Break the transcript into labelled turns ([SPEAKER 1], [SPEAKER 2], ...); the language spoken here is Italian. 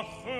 [SPEAKER 1] Sachen